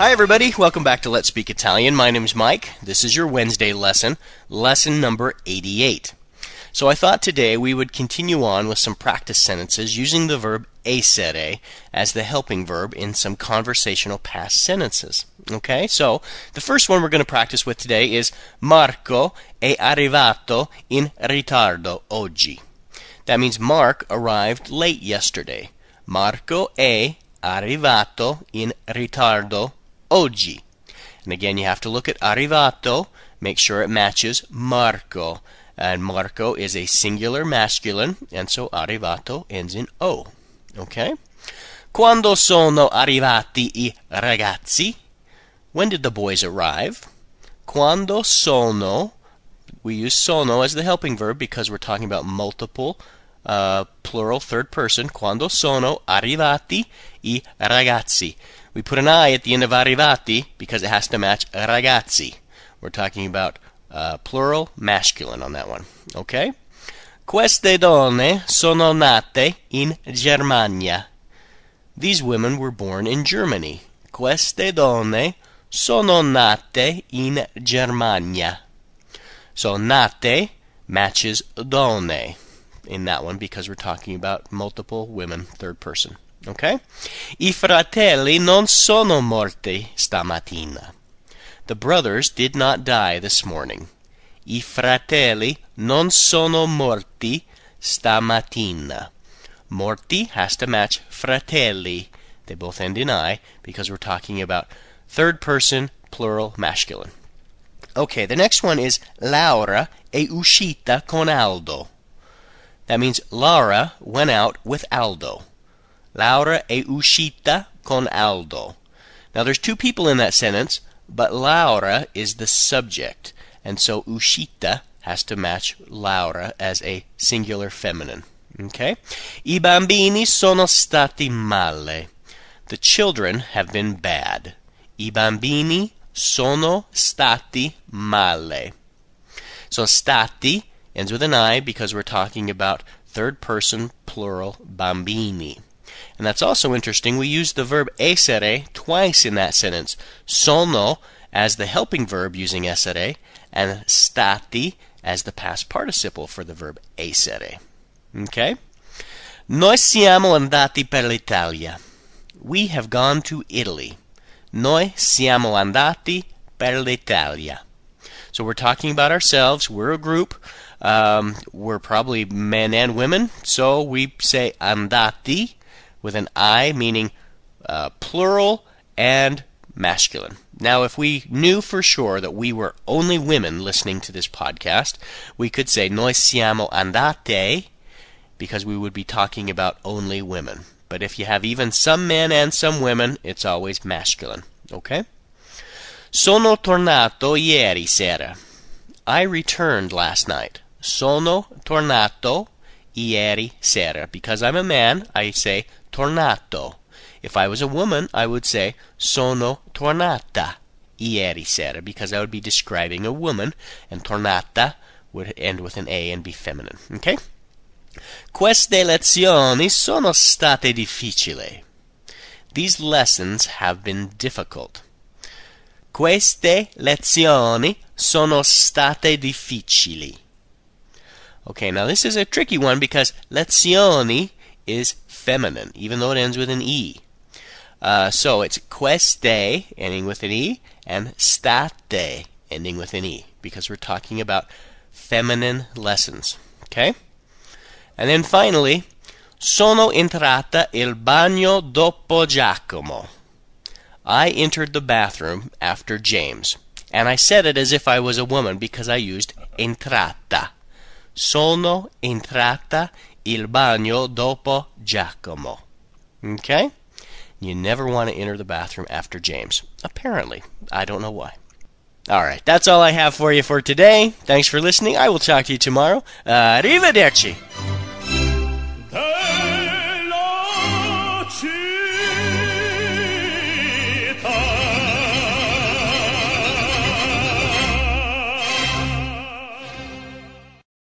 Hi, everybody. Welcome back to Let's Speak Italian. My name's Mike. This is your Wednesday lesson, lesson number 88. So I thought today we would continue on with some practice sentences using the verb essere as the helping verb in some conversational past sentences. Okay, so the first one we're going to practice with today is Marco è arrivato in ritardo oggi. That means Mark arrived late yesterday. Marco è arrivato in ritardo oggi. And again, you have to look at arrivato, make sure it matches Marco. And Marco is a singular masculine, and so arrivato ends in O. Okay? Quando sono arrivati i ragazzi? When did the boys arrive? Quando sono, we use sono as the helping verb because we're talking about multiple uh, plural third person. Quando sono arrivati i ragazzi? We put an I at the end of arrivati because it has to match ragazzi. We're talking about uh, plural masculine on that one. Okay? Queste donne sono nate in Germania. These women were born in Germany. Queste donne sono nate in Germania. So nate matches donne in that one because we're talking about multiple women, third person. Okay? I fratelli non sono morti stamattina. The brothers did not die this morning. I fratelli non sono morti stamattina. Morti has to match fratelli. They both end in I because we're talking about third person plural masculine. Okay, the next one is Laura è uscita con Aldo. That means Laura went out with Aldo. Laura è uscita con Aldo. Now there's two people in that sentence, but Laura is the subject, and so uscita has to match Laura as a singular feminine. Okay? I bambini sono stati male. The children have been bad. I bambini sono stati male. So stati ends with an I because we're talking about third person plural bambini. And that's also interesting. We use the verb essere twice in that sentence. Sono as the helping verb using essere, and stati as the past participle for the verb essere. Okay? Noi siamo andati per l'Italia. We have gone to Italy. Noi siamo andati per l'Italia. So we're talking about ourselves. We're a group. Um, we're probably men and women. So we say andati with an I, meaning uh, plural and masculine. Now, if we knew for sure that we were only women listening to this podcast, we could say noi siamo andate because we would be talking about only women. But if you have even some men and some women, it's always masculine. Okay? Sono tornato ieri sera. I returned last night. Sono tornato ieri sera. Because I'm a man, I say tornato. If I was a woman, I would say sono tornata ieri sera because I would be describing a woman, and tornata would end with an A and be feminine. Okay? Queste lezioni sono state difficili. These lessons have been difficult. Queste lezioni sono state difficili. Okay, now this is a tricky one because lezioni is feminine, even though it ends with an E. Uh, so it's queste, ending with an E, and state, ending with an E, because we're talking about feminine lessons. Okay? And then finally, sono entrata il bagno dopo Giacomo. I entered the bathroom after James. And I said it as if I was a woman because I used entrata. Sono entrata il bagno dopo Giacomo. Okay? You never want to enter the bathroom after James. Apparently. I don't know why. All right, that's all I have for you for today. Thanks for listening. I will talk to you tomorrow. Uh, arrivederci.